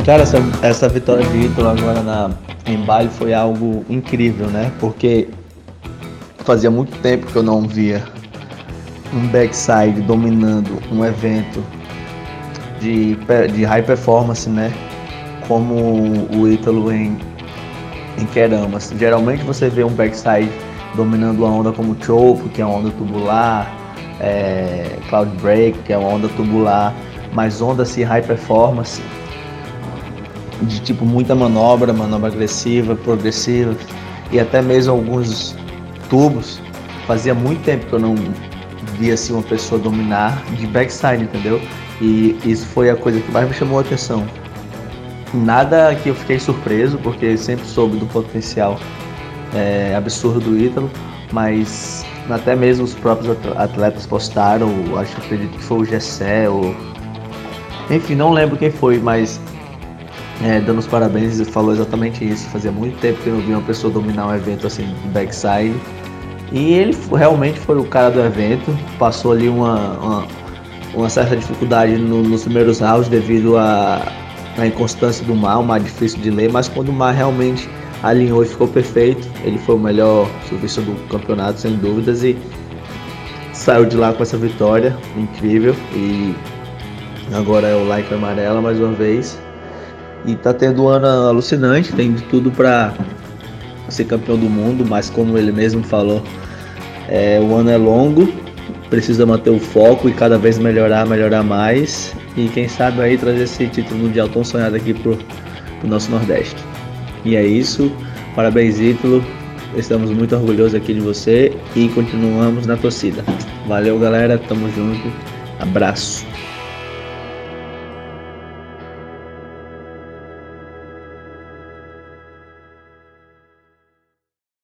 Cara, essa, essa vitória de Ítalo agora na, em Bali foi algo incrível, né? Porque fazia muito tempo que eu não via um backside dominando um evento de, de high performance, né? Como o Ítalo em, em Keramas. Geralmente você vê um backside dominando uma onda como Chopo, que é uma onda tubular, é, Cloud Break, que é uma onda tubular, mas onda assim, high performance de tipo muita manobra, manobra agressiva, progressiva e até mesmo alguns tubos. Fazia muito tempo que eu não via assim uma pessoa dominar de backside, entendeu? E isso foi a coisa que mais me chamou a atenção. Nada que eu fiquei surpreso, porque sempre soube do potencial é, absurdo do Ítalo, mas até mesmo os próprios atletas postaram, acho acredito que foi o Gessé, ou enfim, não lembro quem foi, mas é, dando os parabéns, ele falou exatamente isso. Fazia muito tempo que eu não vi uma pessoa dominar um evento assim de backside. E ele realmente foi o cara do evento, passou ali uma, uma, uma certa dificuldade no, nos primeiros rounds devido à inconstância do mar, o mar difícil de ler, mas quando o mar realmente alinhou e ficou perfeito, ele foi o melhor serviço do campeonato, sem dúvidas, e saiu de lá com essa vitória incrível. E agora é o like amarela mais uma vez. E tá tendo um ano alucinante, tem de tudo para ser campeão do mundo, mas como ele mesmo falou, é, o ano é longo, precisa manter o foco e cada vez melhorar, melhorar mais. E quem sabe aí trazer esse título mundial tão sonhado aqui pro, pro nosso Nordeste. E é isso, parabéns Ítalo, estamos muito orgulhosos aqui de você e continuamos na torcida. Valeu galera, tamo junto, abraço.